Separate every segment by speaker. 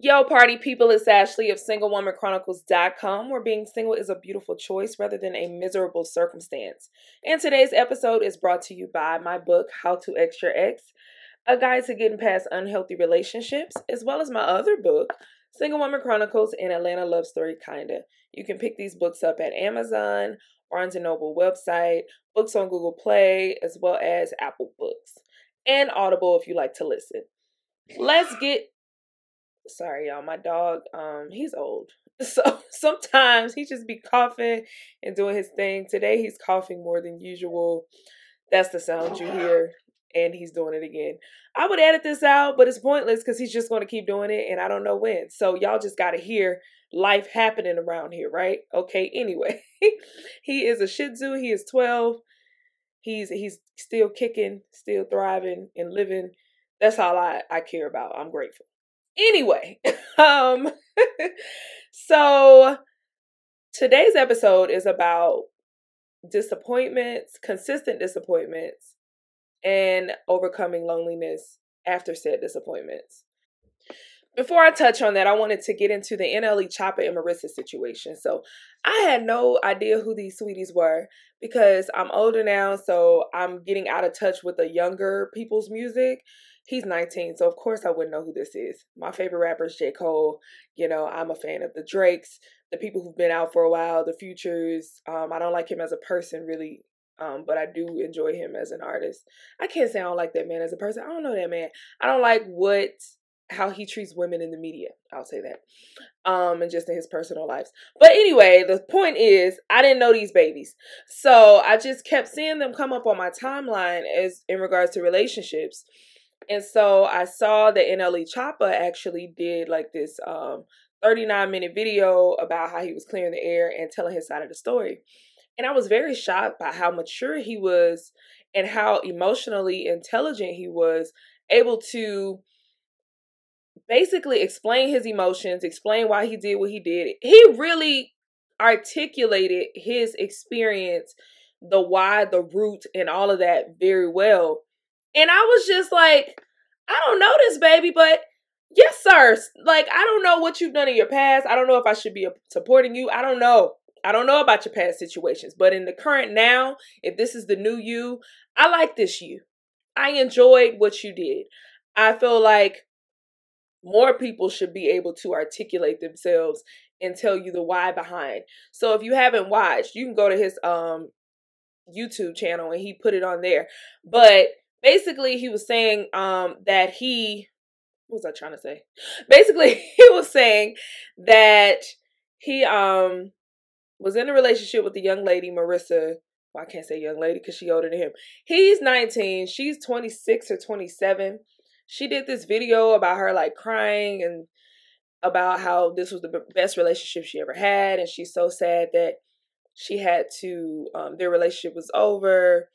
Speaker 1: Yo, party people, it's Ashley of SingleWomanChronicles.com, where being single is a beautiful choice rather than a miserable circumstance. And today's episode is brought to you by my book, How to X Your Ex, A guide to getting past unhealthy relationships, as well as my other book, Single Woman Chronicles and Atlanta Love Story Kinda. You can pick these books up at Amazon, Barnes & Noble website, books on Google Play, as well as Apple Books, and Audible if you like to listen. Let's get sorry y'all my dog um he's old. So sometimes he just be coughing and doing his thing. Today he's coughing more than usual. That's the sound you hear and he's doing it again. I would edit this out but it's pointless because he's just going to keep doing it and i don't know when. So y'all just got to hear life happening around here right? Okay anyway he is a shih tzu he is 12 he's he's still kicking still thriving and living. That's all i i care about. I'm grateful Anyway, um so today's episode is about disappointments, consistent disappointments, and overcoming loneliness after said disappointments. Before I touch on that, I wanted to get into the NLE Choppa and Marissa situation. So I had no idea who these sweeties were because I'm older now, so I'm getting out of touch with the younger people's music he's 19, so of course I wouldn't know who this is. My favorite rapper is J. Cole. You know, I'm a fan of the Drakes, the people who've been out for a while, the Futures. Um, I don't like him as a person really, um, but I do enjoy him as an artist. I can't say I don't like that man as a person. I don't know that man. I don't like what how he treats women in the media. I'll say that. Um, and just in his personal lives. But anyway, the point is I didn't know these babies. So I just kept seeing them come up on my timeline as in regards to relationships. And so I saw that NLE Choppa actually did like this um 39 minute video about how he was clearing the air and telling his side of the story. And I was very shocked by how mature he was and how emotionally intelligent he was able to basically explain his emotions, explain why he did what he did. He really articulated his experience, the why, the root, and all of that very well. And I was just like, I don't know this baby, but yes, sir. Like, I don't know what you've done in your past. I don't know if I should be supporting you. I don't know. I don't know about your past situations, but in the current now, if this is the new you, I like this you. I enjoyed what you did. I feel like more people should be able to articulate themselves and tell you the why behind. So if you haven't watched, you can go to his um YouTube channel and he put it on there. But basically he was saying um that he what was I trying to say? Basically, he was saying that he um was in a relationship with a young lady, Marissa. Well, I can't say young lady because she older than him. He's 19, she's 26 or 27. She did this video about her like crying and about how this was the best relationship she ever had, and she's so sad that she had to um, their relationship was over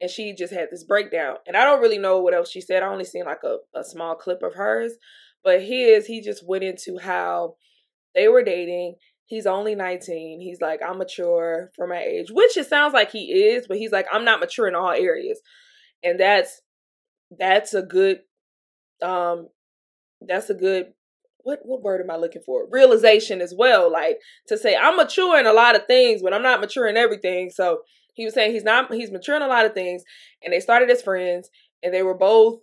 Speaker 1: and she just had this breakdown. And I don't really know what else she said. I only seen like a, a small clip of hers. But his, he just went into how they were dating. He's only 19. He's like, I'm mature for my age, which it sounds like he is, but he's like, I'm not mature in all areas. And that's that's a good um that's a good what what word am I looking for? Realization as well. Like to say I'm mature in a lot of things, but I'm not mature in everything. So he was saying he's not he's maturing a lot of things and they started as friends and they were both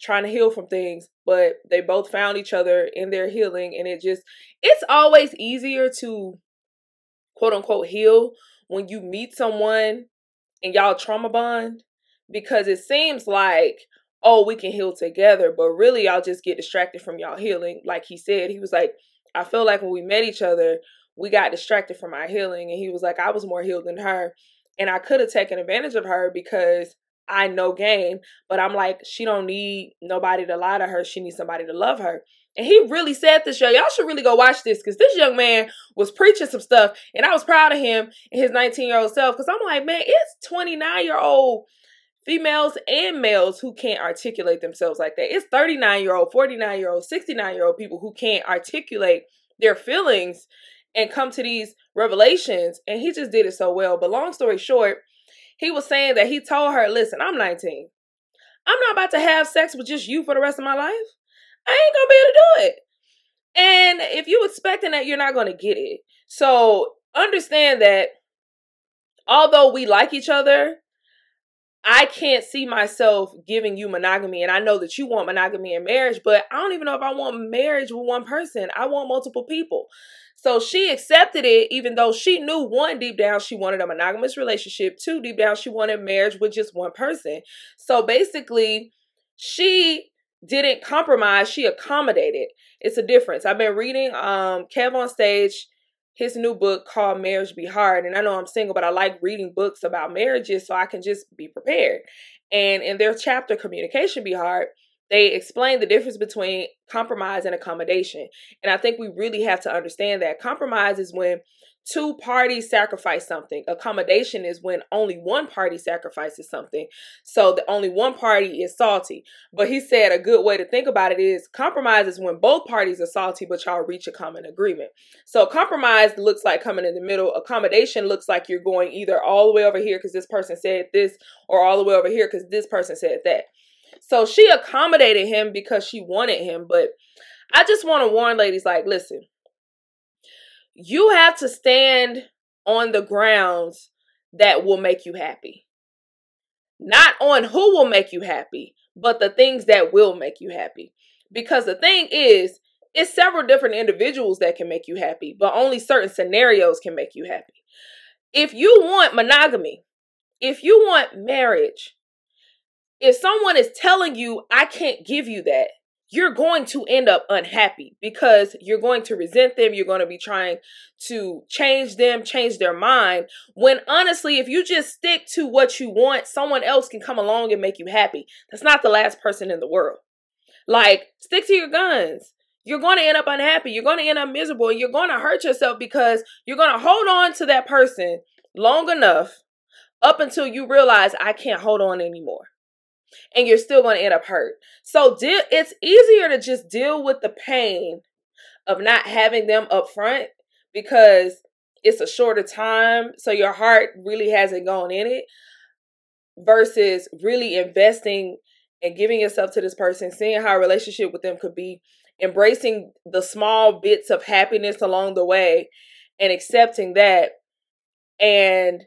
Speaker 1: trying to heal from things but they both found each other in their healing and it just it's always easier to quote unquote heal when you meet someone and y'all trauma bond because it seems like oh we can heal together but really y'all just get distracted from y'all healing like he said he was like i feel like when we met each other we got distracted from our healing and he was like i was more healed than her and I could have taken advantage of her because I know game, but I'm like, she don't need nobody to lie to her. She needs somebody to love her. And he really said this, y'all. Y'all should really go watch this because this young man was preaching some stuff. And I was proud of him and his 19 year old self because I'm like, man, it's 29 year old females and males who can't articulate themselves like that. It's 39 year old, 49 year old, 69 year old people who can't articulate their feelings and come to these revelations. And he just did it so well. But long story short, he was saying that he told her, listen, I'm 19. I'm not about to have sex with just you for the rest of my life. I ain't gonna be able to do it. And if you expecting that, you're not gonna get it. So understand that although we like each other, I can't see myself giving you monogamy. And I know that you want monogamy in marriage, but I don't even know if I want marriage with one person. I want multiple people. So she accepted it, even though she knew one deep down she wanted a monogamous relationship, two deep down she wanted marriage with just one person. So basically, she didn't compromise, she accommodated. It's a difference. I've been reading um KevOnStage his new book called Marriage Be Hard. And I know I'm single, but I like reading books about marriages so I can just be prepared. And in their chapter, Communication Be Hard, they explain the difference between compromise and accommodation. And I think we really have to understand that compromise is when two parties sacrifice something. Accommodation is when only one party sacrifices something. So the only one party is salty. But he said a good way to think about it is compromise is when both parties are salty, but y'all reach a common agreement. So compromise looks like coming in the middle. Accommodation looks like you're going either all the way over here because this person said this, or all the way over here because this person said that. So she accommodated him because she wanted him. But I just want to warn ladies like, listen, you have to stand on the grounds that will make you happy. Not on who will make you happy, but the things that will make you happy. Because the thing is, it's several different individuals that can make you happy, but only certain scenarios can make you happy. If you want monogamy, if you want marriage, if someone is telling you, I can't give you that, you're going to end up unhappy because you're going to resent them. You're going to be trying to change them, change their mind. When honestly, if you just stick to what you want, someone else can come along and make you happy. That's not the last person in the world. Like, stick to your guns. You're going to end up unhappy. You're going to end up miserable. You're going to hurt yourself because you're going to hold on to that person long enough up until you realize I can't hold on anymore and you're still going to end up hurt. So deal, it's easier to just deal with the pain of not having them up front because it's a shorter time, so your heart really hasn't gone in it versus really investing and giving yourself to this person, seeing how a relationship with them could be, embracing the small bits of happiness along the way and accepting that and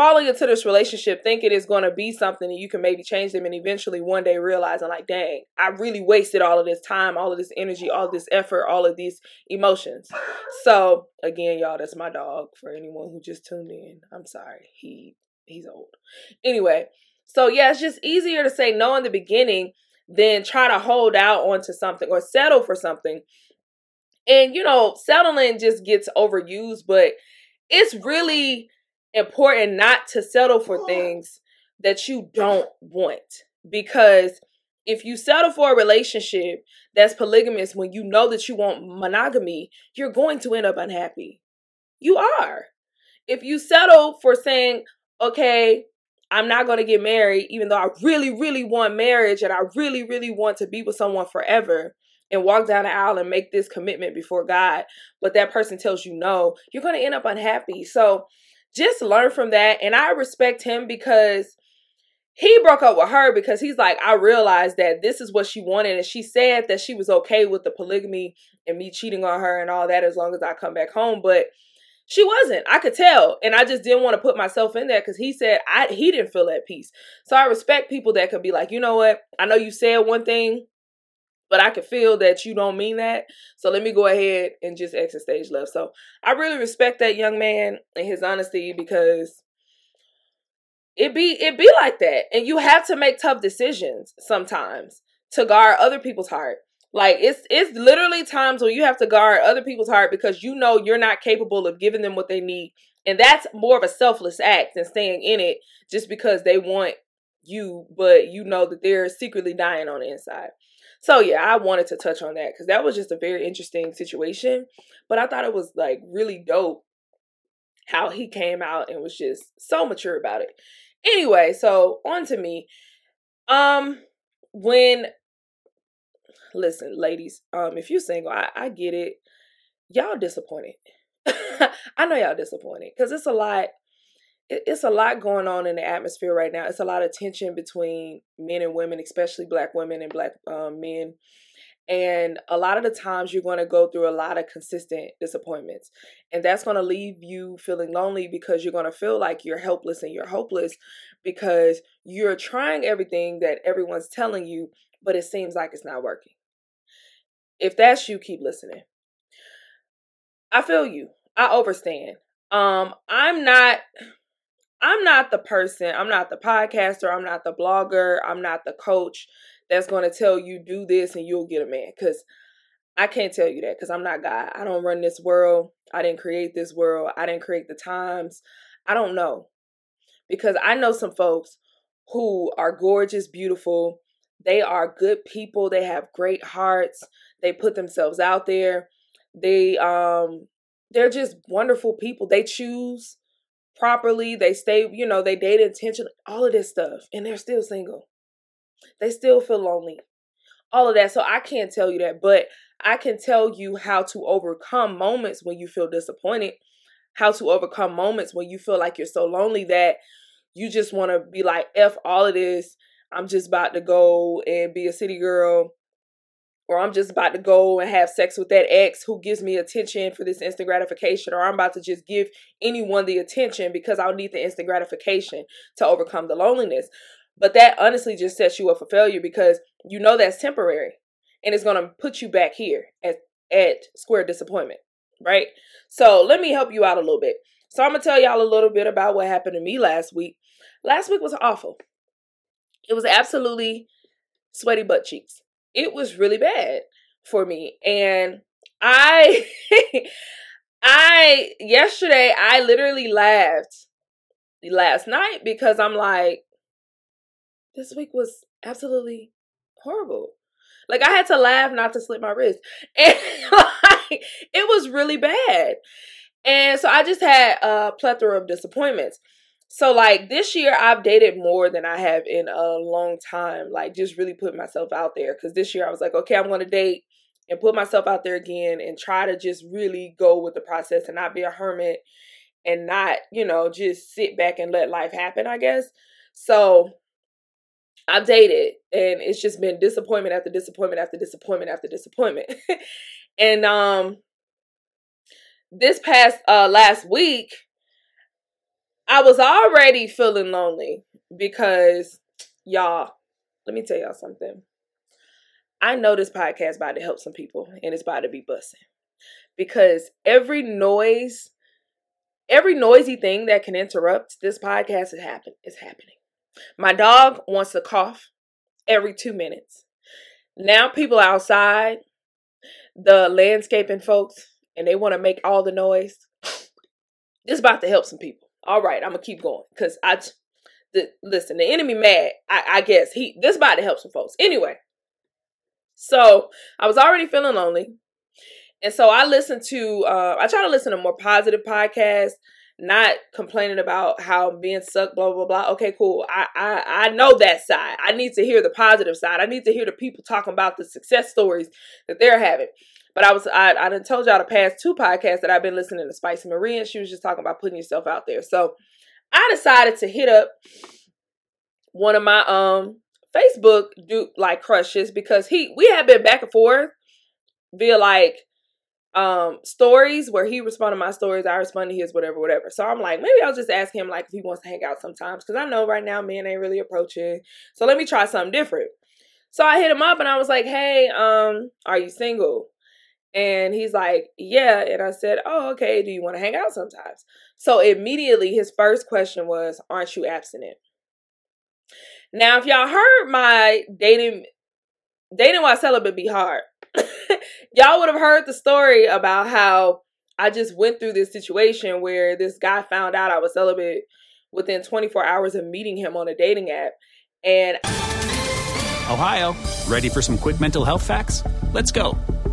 Speaker 1: falling into this relationship thinking it's going to be something and you can maybe change them and eventually one day realizing like dang i really wasted all of this time all of this energy all this effort all of these emotions. So again y'all that's my dog for anyone who just tuned in. I'm sorry. He he's old. Anyway so yeah it's just easier to say no in the beginning than try to hold out onto something or settle for something. And you know settling just gets overused but it's really important not to settle for things that you don't want because if you settle for a relationship that's polygamous when you know that you want monogamy, you're going to end up unhappy. You are. If you settle for saying, okay, I'm not going to get married, even though I really, really want marriage and I really, really want to be with someone forever and walk down the aisle and make this commitment before God, but that person tells you no, you're going to end up unhappy. So just learn from that. And I respect him because he broke up with her because he's like, I realized that this is what she wanted. And she said that she was okay with the polygamy and me cheating on her and all that as long as I come back home. But she wasn't. I could tell. And I just didn't want to put myself in there because he said I he didn't feel at peace. So I respect people that could be like, you know what? I know you said one thing, but I can feel that you don't mean that. So let me go ahead and just exit stage left. So I really respect that young man and his honesty because it be it be like that. And you have to make tough decisions sometimes to guard other people's heart. Like it's it's literally times where you have to guard other people's heart because you know you're not capable of giving them what they need. And that's more of a selfless act than staying in it just because they want you, but you know that they're secretly dying on the inside. So yeah, I wanted to touch on that because that was just a very interesting situation. But I thought it was like really dope how he came out and was just so mature about it. Anyway, so on to me. Um, when listen, ladies, um, if you're single, I, I get it. Y'all disappointed. I know y'all disappointed because it's a lot it's a lot going on in the atmosphere right now. It's a lot of tension between men and women, especially black women and black um, men. And a lot of the times you're going to go through a lot of consistent disappointments. And that's going to leave you feeling lonely because you're going to feel like you're helpless and you're hopeless because you're trying everything that everyone's telling you, but it seems like it's not working. If that's you, keep listening. I feel you. I overstand. Um, I'm not I'm not the person, I'm not the podcaster, I'm not the blogger, I'm not the coach that's going to tell you do this and you'll get a man cuz I can't tell you that cuz I'm not God. I don't run this world. I didn't create this world. I didn't create the times. I don't know. Because I know some folks who are gorgeous, beautiful, they are good people, they have great hearts, they put themselves out there. They um they're just wonderful people. They choose properly. They stay, you know, they date intentionally, all of this stuff, and they're still single. They still feel lonely. All of that. So I can't tell you that, but I can tell you how to overcome moments when you feel disappointed, how to overcome moments when you feel like you're so lonely that you just want to be like, F all of this. I'm just about to go and be a city girl or I'm just about to go and have sex with that ex who gives me attention for this instant gratification, or I'm about to just give anyone the attention because I'll need the instant gratification to overcome the loneliness. But that honestly just sets you up for failure because you know that's temporary and it's going to put you back here at, at square disappointment, right? So let me help you out a little bit. So I'm going to tell y'all a little bit about what happened to me last week. Last week was awful. It was absolutely sweaty butt cheeks it was really bad for me. And I I yesterday I literally laughed last night because I'm like this week was absolutely horrible. Like I had to laugh not to slip my wrist. And like it was really bad. And so I just had a plethora of disappointments. So like this year I've dated more than I have in a long time. Like just really put myself out there cuz this year I was like, okay, I'm going to date and put myself out there again and try to just really go with the process and not be a hermit and not, you know, just sit back and let life happen, I guess. So I've dated and it's just been disappointment after disappointment after disappointment after disappointment. and um this past uh last week I was already feeling lonely because y'all, let me tell y'all something. I know this podcast about to help some people and it's about to be bussing. Because every noise, every noisy thing that can interrupt this podcast is happen is happening. My dog wants to cough every two minutes. Now people outside, the landscaping folks, and they want to make all the noise. This about to help some people all right, I'm gonna keep going because I, the listen, the enemy mad. I, I guess he this body helps some folks anyway. So I was already feeling lonely, and so I listened to. Uh, I try to listen to more positive podcasts, not complaining about how being sucked. Blah blah blah. Okay, cool. I I I know that side. I need to hear the positive side. I need to hear the people talking about the success stories that they're having. But I was I I done told y'all the past two podcasts that I've been listening to Spicy Marie, and she was just talking about putting yourself out there. So I decided to hit up one of my um Facebook do like crushes because he we had been back and forth via like um stories where he responded my stories, I responded to his, whatever, whatever. So I'm like, maybe I'll just ask him like if he wants to hang out sometimes because I know right now men ain't really approaching. So let me try something different. So I hit him up and I was like, hey, um, are you single? And he's like, Yeah. And I said, Oh, okay. Do you want to hang out sometimes? So immediately his first question was, Aren't you abstinent? Now, if y'all heard my dating dating while celibate be hard, y'all would have heard the story about how I just went through this situation where this guy found out I was celibate within 24 hours of meeting him on a dating app. And
Speaker 2: Ohio, ready for some quick mental health facts? Let's go.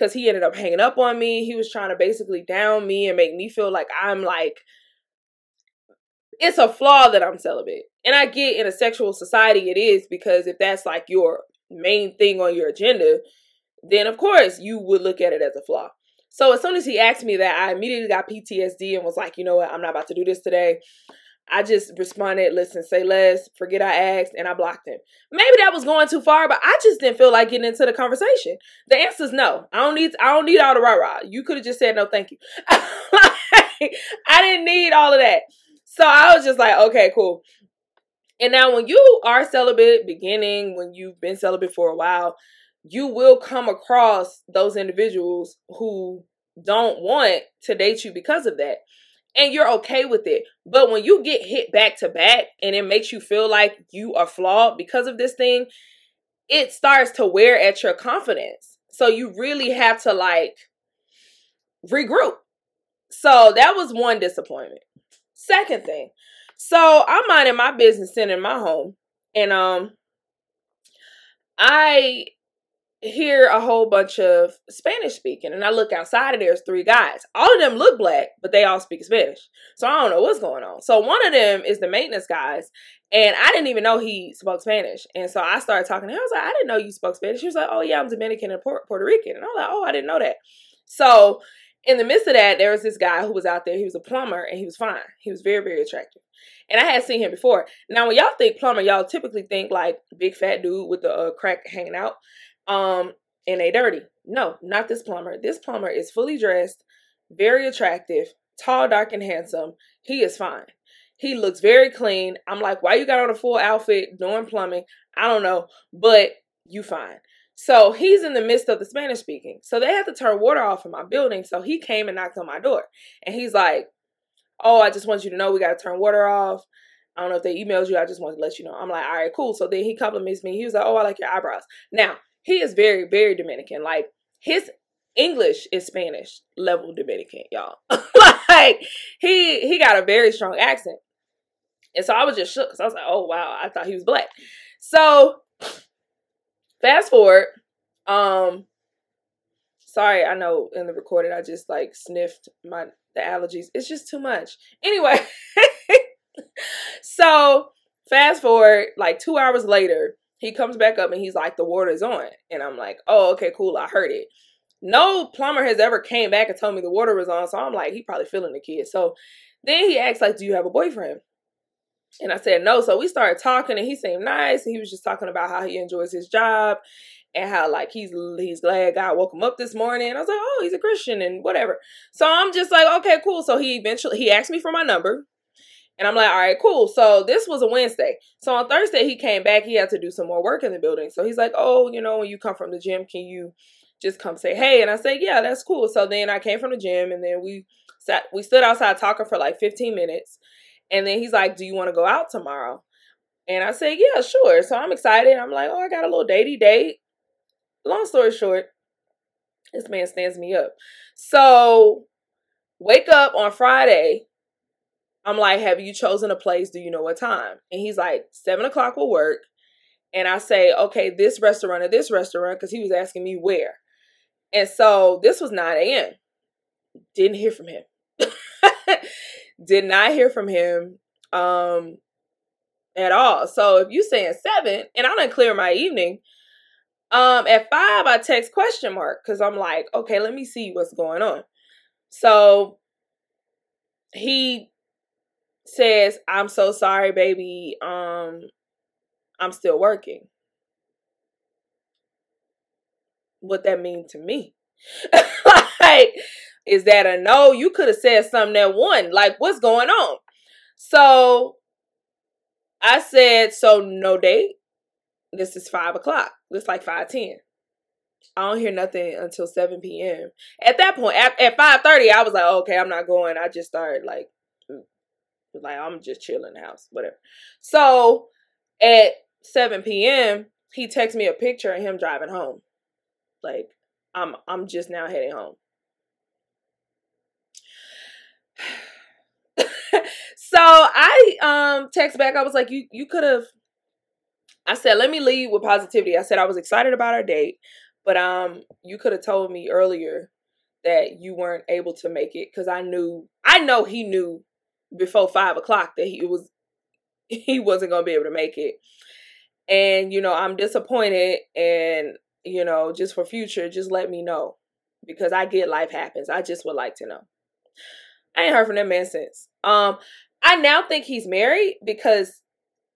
Speaker 1: because he ended up hanging up on me. He was trying to basically down me and make me feel like I'm like, it's a flaw that I'm celibate. And I get in a sexual society it is because if that's like your main thing on your agenda, then of course you would look at it as a flaw. So as soon as he asked me that, I immediately got PTSD and was like, you know what, I'm not about to do this today. I just responded, listen, say less, forget I asked, and I blocked him. Maybe that was going too far, but I just didn't feel like getting into the conversation. The answer is no. I don't need I don't need all the rah rah. You could have just said no, thank you. I didn't need all of that. So I was just like, okay, cool. And now when you are celibate beginning, when you've been celibate for a while, you will come across those individuals who don't want to date you because of that and you're okay with it. But when you get hit back to back and it makes you feel like you are flawed because of this thing, it starts to wear at your confidence. So you really have to like regroup. So that was one disappointment. Second thing, so I'm minding my business in my home, and um, I hear a whole bunch of Spanish speaking, and I look outside and there's three guys. All of them look black, but they all speak Spanish. So I don't know what's going on. So one of them is the maintenance guys, and I didn't even know he spoke Spanish. And so I started talking to him. I was like, I didn't know you spoke Spanish. He was like, Oh yeah, I'm Dominican and Puerto Rican. And I was like, Oh, I didn't know that. So in the midst of that, there was this guy who was out there. He was a plumber, and he was fine. He was very, very attractive. And I had seen him before. Now, when y'all think plumber, y'all typically think like big fat dude with the uh, crack hanging out um, and they dirty. No, not this plumber. This plumber is fully dressed, very attractive, tall, dark, and handsome. He is fine. He looks very clean. I'm like, why you got on a full outfit doing plumbing? I don't know, but you fine. So he's in the midst of the Spanish speaking. So they had to turn water off in my building. So he came and knocked on my door. And he's like, Oh, I just want you to know we got to turn water off. I don't know if they emailed you. I just want to let you know. I'm like, All right, cool. So then he compliments me. He was like, Oh, I like your eyebrows. Now, he is very, very Dominican. Like his English is Spanish level Dominican, y'all. like he he got a very strong accent. And so I was just shook because I was like, oh wow, I thought he was black. So fast forward, um sorry, I know in the recording I just like sniffed my the allergies. It's just too much. Anyway, so fast forward like two hours later, he comes back up and he's like, the water's on. And I'm like, oh, okay, cool. I heard it. No plumber has ever came back and told me the water was on. So I'm like, he probably feeling the kid. So then he asked, like, do you have a boyfriend? And I said, no. So we started talking and he seemed nice. He was just talking about how he enjoys his job and how like he's he's glad God woke him up this morning. I was like, oh, he's a Christian and whatever. So I'm just like, okay, cool. So he eventually he asked me for my number. And I'm like, all right, cool. So this was a Wednesday. So on Thursday, he came back. He had to do some more work in the building. So he's like, oh, you know, when you come from the gym, can you just come say hey? And I said, yeah, that's cool. So then I came from the gym and then we sat, we stood outside talking for like 15 minutes. And then he's like, do you want to go out tomorrow? And I said, yeah, sure. So I'm excited. I'm like, oh, I got a little datey date. Long story short, this man stands me up. So wake up on Friday I'm like, have you chosen a place? Do you know what time? And he's like, seven o'clock will work. And I say, okay, this restaurant or this restaurant, because he was asking me where. And so this was 9 a.m. Didn't hear from him. Did not hear from him um at all. So if you saying seven, and I didn't clear my evening, um, at five I text question mark because I'm like, okay, let me see what's going on. So he says, I'm so sorry, baby. Um, I'm still working. What that mean to me? like, is that a no? You could have said something that one. Like, what's going on? So I said, so no date. This is five o'clock. It's like five ten. I don't hear nothing until 7 p.m. At that point, at, at 5.30, I was like, okay, I'm not going. I just started like, like I'm just chilling in the house, whatever. So at 7 p.m., he texts me a picture of him driving home. Like, I'm I'm just now heading home. so I um text back. I was like, you you could have. I said, let me leave with positivity. I said I was excited about our date, but um, you could have told me earlier that you weren't able to make it because I knew I know he knew before five o'clock that he was he wasn't gonna be able to make it. And you know, I'm disappointed and you know, just for future, just let me know. Because I get life happens. I just would like to know. I ain't heard from that man since. Um, I now think he's married because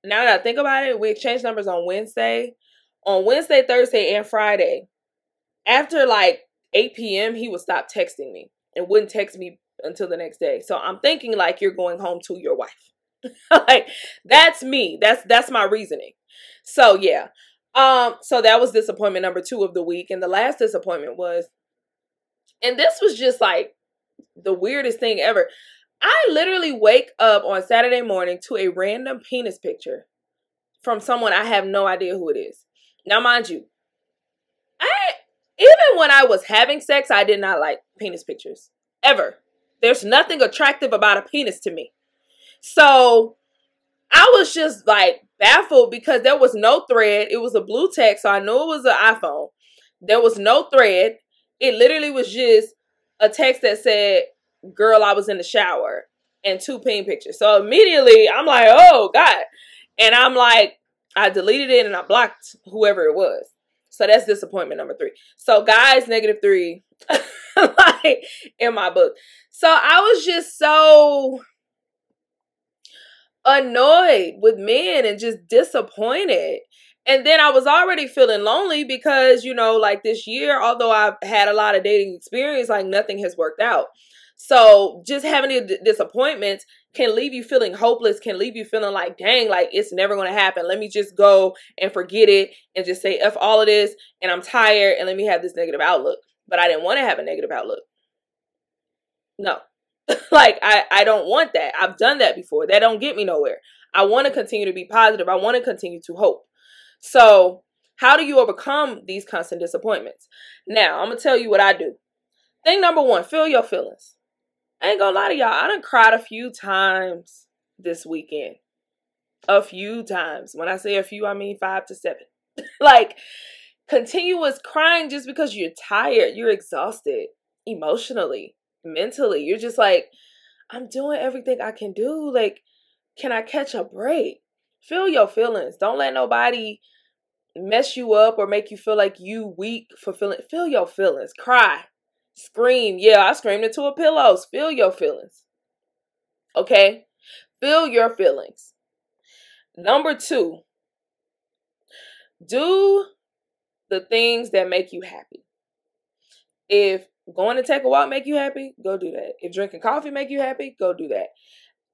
Speaker 1: now that I think about it, we exchanged numbers on Wednesday. On Wednesday, Thursday, and Friday. After like 8 p.m., he would stop texting me and wouldn't text me until the next day. So I'm thinking like you're going home to your wife. like that's me. That's that's my reasoning. So yeah. Um so that was disappointment number 2 of the week and the last disappointment was and this was just like the weirdest thing ever. I literally wake up on Saturday morning to a random penis picture from someone I have no idea who it is. Now mind you, I even when I was having sex, I did not like penis pictures. Ever. There's nothing attractive about a penis to me. So I was just like baffled because there was no thread. It was a blue text, so I knew it was an iPhone. There was no thread. It literally was just a text that said, Girl, I was in the shower, and two peen pictures. So immediately I'm like, Oh God. And I'm like, I deleted it and I blocked whoever it was. So that's disappointment number three. So guys, negative three, like in my book. So I was just so annoyed with men and just disappointed. And then I was already feeling lonely because, you know, like this year, although I've had a lot of dating experience, like nothing has worked out. So just having the disappointments can leave you feeling hopeless, can leave you feeling like, dang, like it's never going to happen. Let me just go and forget it and just say F all of this and I'm tired and let me have this negative outlook. But I didn't want to have a negative outlook. No, like I, I don't want that. I've done that before. That don't get me nowhere. I want to continue to be positive. I want to continue to hope. So, how do you overcome these constant disappointments? Now, I'm gonna tell you what I do. Thing number one, feel your feelings. I ain't gonna lie to y'all. I done cried a few times this weekend. A few times. When I say a few, I mean five to seven. like continuous crying just because you're tired, you're exhausted emotionally mentally. You're just like, I'm doing everything I can do. Like, can I catch a break? Feel your feelings. Don't let nobody mess you up or make you feel like you weak for feeling. Feel your feelings. Cry. Scream. Yeah, I screamed into a pillow. Feel your feelings. Okay? Feel your feelings. Number two, do the things that make you happy. If going to take a walk make you happy, go do that. If drinking coffee make you happy, go do that.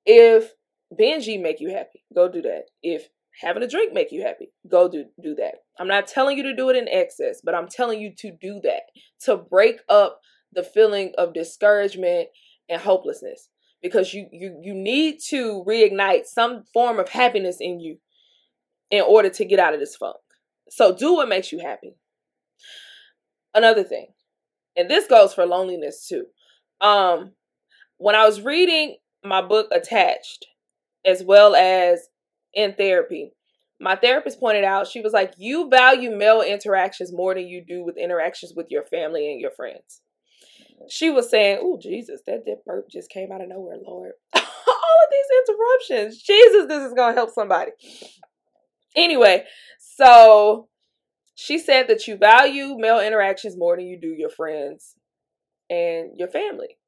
Speaker 1: If binge make you happy, go do that. If having a drink make you happy, go do do that. I'm not telling you to do it in excess, but I'm telling you to do that to break up the feeling of discouragement and hopelessness because you you you need to reignite some form of happiness in you in order to get out of this funk. So do what makes you happy. Another thing, and this goes for loneliness too. Um, when I was reading my book Attached, as well as in therapy, my therapist pointed out she was like, "You value male interactions more than you do with interactions with your family and your friends." She was saying, "Oh Jesus, that dip burp just came out of nowhere, Lord." All of these interruptions, Jesus, this is gonna help somebody. Anyway, so she said that you value male interactions more than you do your friends and your family.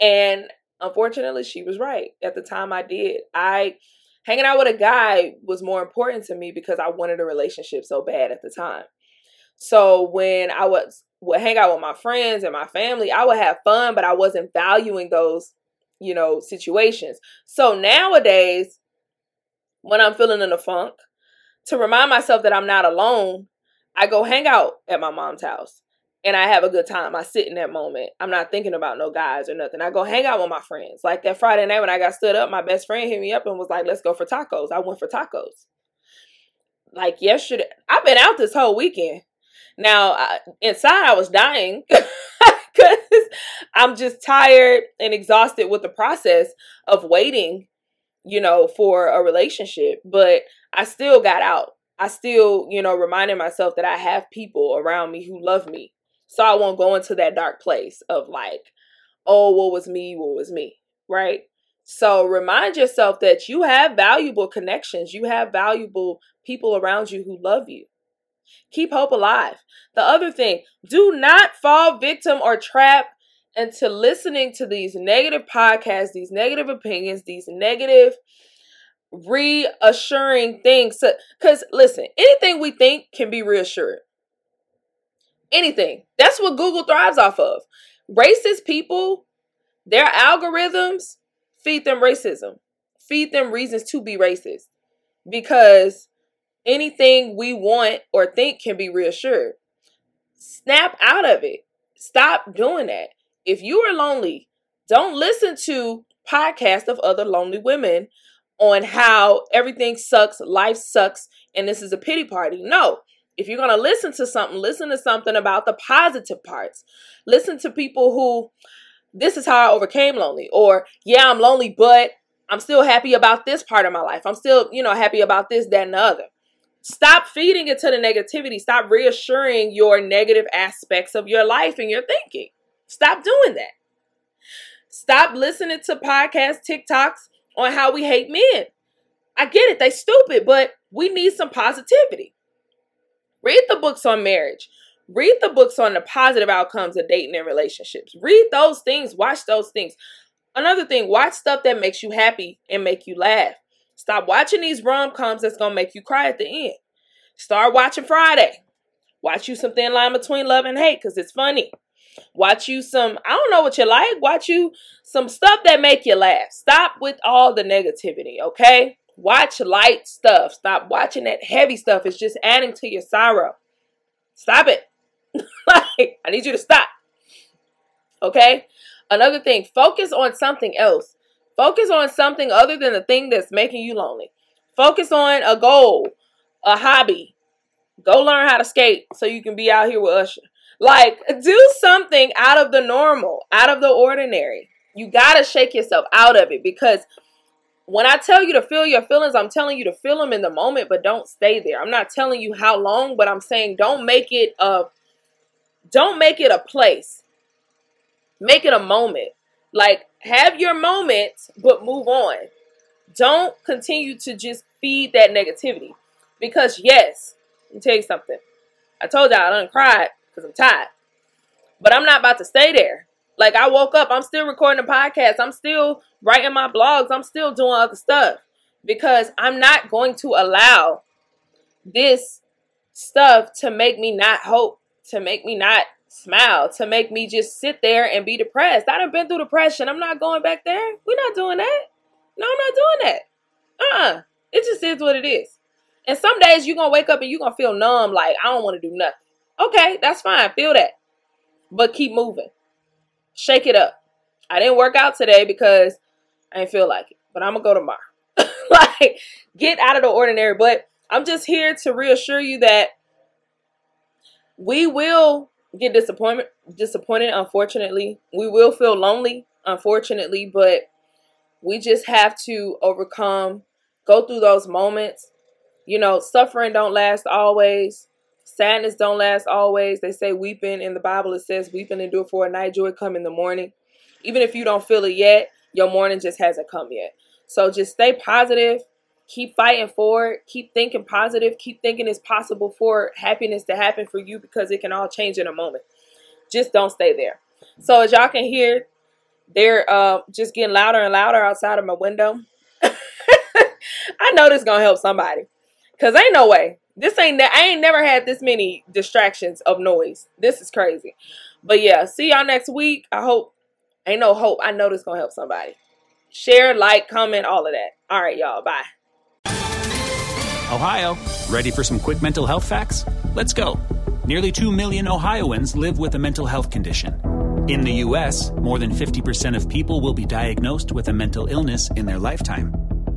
Speaker 1: And unfortunately, she was right. At the time I did. I hanging out with a guy was more important to me because I wanted a relationship so bad at the time. So when I was would hang out with my friends and my family, I would have fun, but I wasn't valuing those, you know, situations. So nowadays, when I'm feeling in a funk, to remind myself that I'm not alone, I go hang out at my mom's house. and I have a good time. I sit in that moment. I'm not thinking about no guys or nothing. I go hang out with my friends. Like that Friday night when I got stood up, my best friend hit me up and was like, let's go for tacos. I went for tacos. Like yesterday, I've been out this whole weekend. Now, I, inside, I was dying because I'm just tired and exhausted with the process of waiting, you know, for a relationship. But I still got out. I still, you know, reminding myself that I have people around me who love me. So I won't go into that dark place of like, oh, what was me? What was me? Right? So remind yourself that you have valuable connections. You have valuable people around you who love you. Keep hope alive. The other thing, do not fall victim or trap into listening to these negative podcasts, these negative opinions, these negative reassuring things. Because listen, anything we think can be reassured. Anything. That's what Google thrives off of. Racist people, their algorithms feed them racism, feed them reasons to be racist. Because anything we want or think can be reassured. Snap out of it. Stop doing that. If you are lonely, don't listen to podcasts of other lonely women on how everything sucks, life sucks, and this is a pity party. No. If you're going to listen to something, listen to something about the positive parts. Listen to people who this is how I overcame lonely or yeah, I'm lonely, but I'm still happy about this part of my life. I'm still, you know, happy about this, that, and the other. Stop feeding into the negativity. Stop reassuring your negative aspects of your life and your thinking. Stop doing that. Stop listening to podcast TikToks on how we hate men. I get it, they stupid, but we need some positivity. Read the books on marriage. Read the books on the positive outcomes of dating and relationships. Read those things, watch those things. Another thing, watch stuff that makes you happy and make you laugh. Stop watching these rom coms that's gonna make you cry at the end. Start watching Friday. Watch you some thin line between love and hate because it's funny. Watch you some, I don't know what you like. Watch you some stuff that make you laugh. Stop with all the negativity, okay? Watch light stuff. Stop watching that heavy stuff. It's just adding to your sorrow. Stop it. like, I need you to stop. Okay? Another thing, focus on something else. Focus on something other than the thing that's making you lonely. Focus on a goal, a hobby. Go learn how to skate so you can be out here with Usher. Like, do something out of the normal, out of the ordinary. You got to shake yourself out of it because when I tell you to feel your feelings, I'm telling you to feel them in the moment, but don't stay there. I'm not telling you how long, but I'm saying don't make it a don't make it a place. Make it a moment. Like have your moment, but move on. Don't continue to just feed that negativity. Because yes, let me tell you something. I told y'all I done cried because I'm tired. But I'm not about to stay there. Like I woke up, I'm still recording a podcast. I'm still writing my blogs. I'm still doing other stuff. Because I'm not going to allow this stuff to make me not hope, to make me not smile to make me just sit there and be depressed. I done been through depression. I'm not going back there. We're not doing that. No, I'm not doing that. Uh-uh. It just is what it is. And some days you're gonna wake up and you're gonna feel numb, like I don't want to do nothing. Okay, that's fine. Feel that. But keep moving. Shake it up. I didn't work out today because I didn't feel like it. But I'm gonna go tomorrow. like, get out of the ordinary. But I'm just here to reassure you that we will get disappointment disappointed unfortunately we will feel lonely unfortunately but we just have to overcome go through those moments you know suffering don't last always sadness don't last always they say weeping in the bible it says weeping endure for a night joy come in the morning even if you don't feel it yet your morning just hasn't come yet so just stay positive keep fighting for it. Keep thinking positive. Keep thinking it's possible for happiness to happen for you because it can all change in a moment. Just don't stay there. So as y'all can hear, they're uh, just getting louder and louder outside of my window. I know this gonna help somebody, cause ain't no way. This ain't. That I ain't never had this many distractions of noise. This is crazy. But yeah, see y'all next week. I hope. Ain't no hope. I know this gonna help somebody. Share, like, comment, all of that. All right, y'all. Bye.
Speaker 2: Ohio, ready for some quick mental health facts? Let's go. Nearly 2 million Ohioans live with a mental health condition. In the U.S., more than 50% of people will be diagnosed with a mental illness in their lifetime.